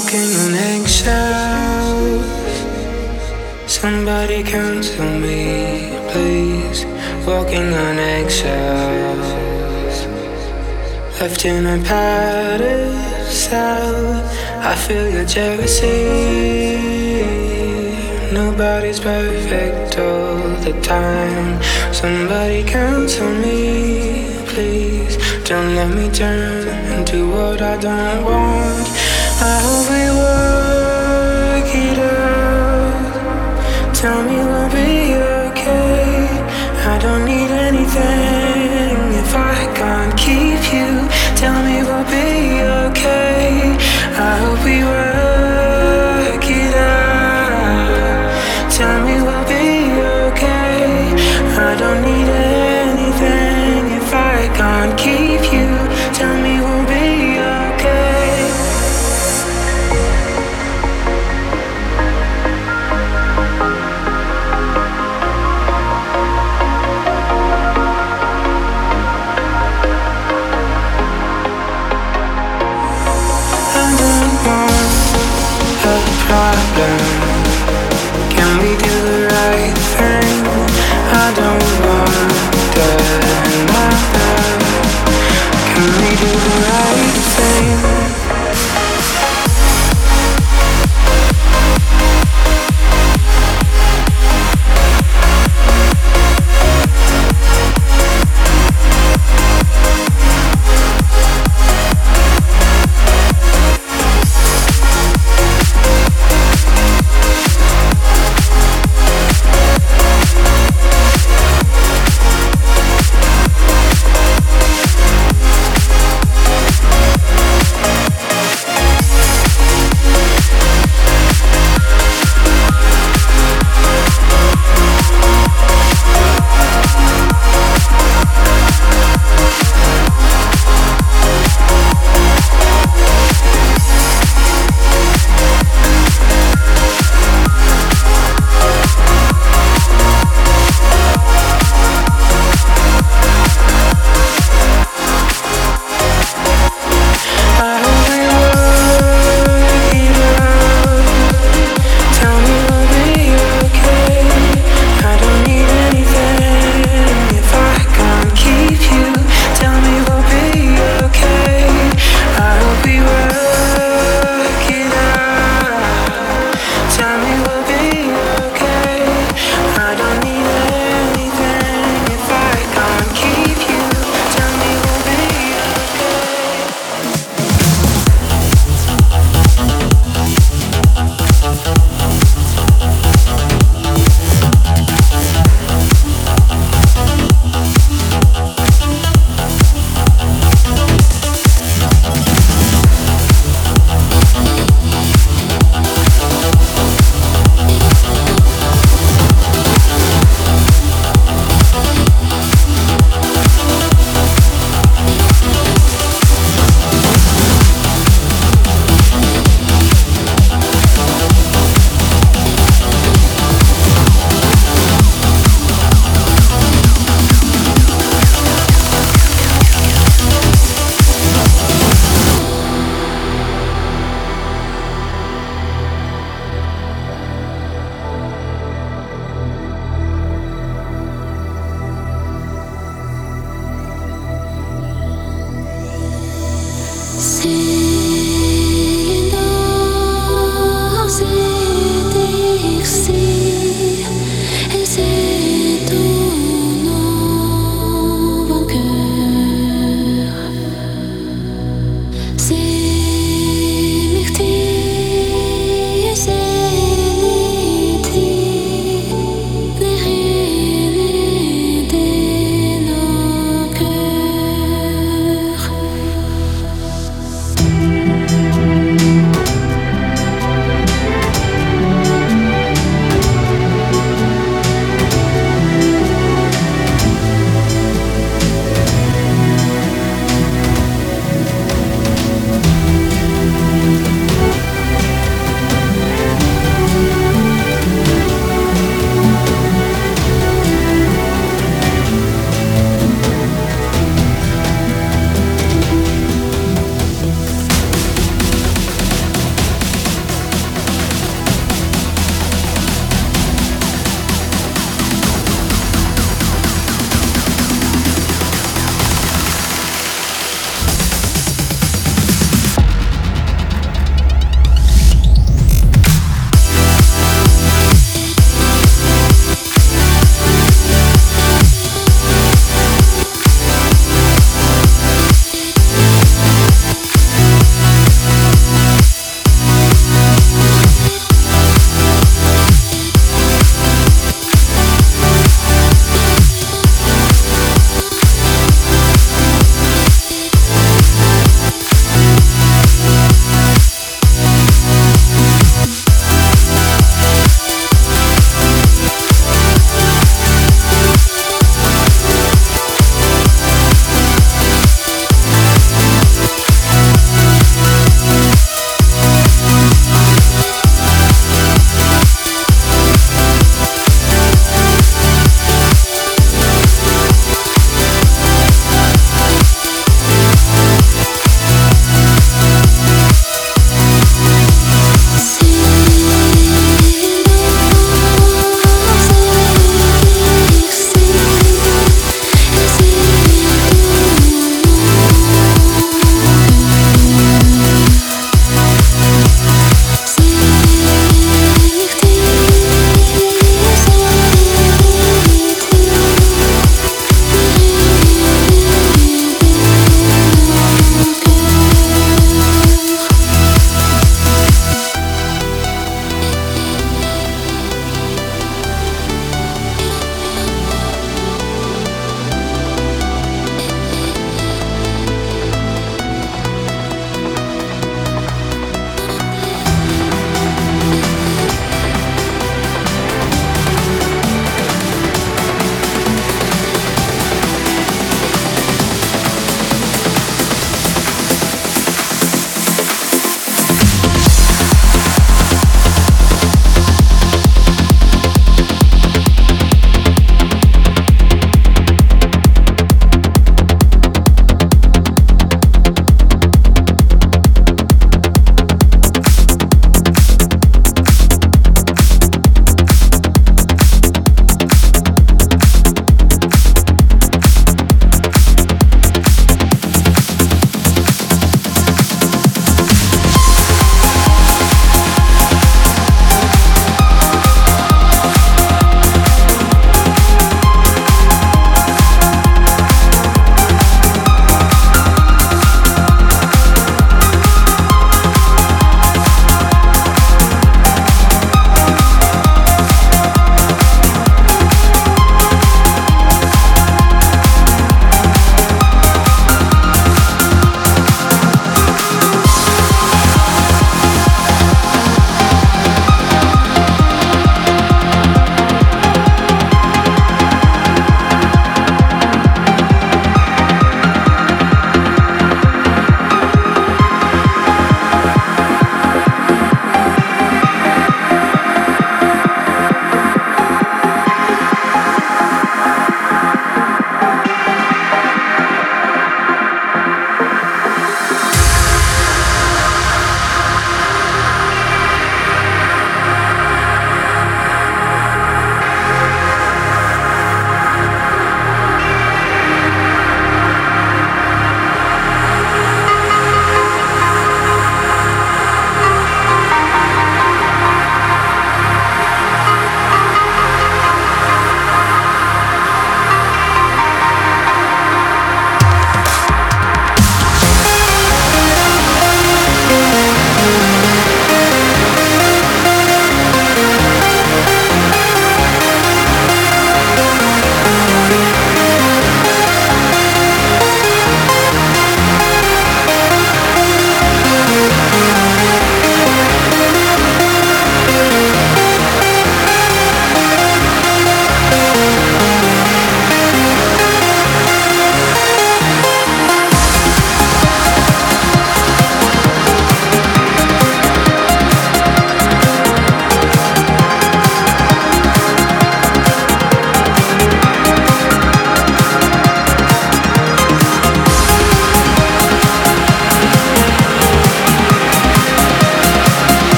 walking on eggshells. Somebody counsel me, please. Walking on eggshells. Left in a padded cell. I feel your jealousy. Nobody's perfect all the time. Somebody counsel me, please. Don't let me turn into what I don't want how we were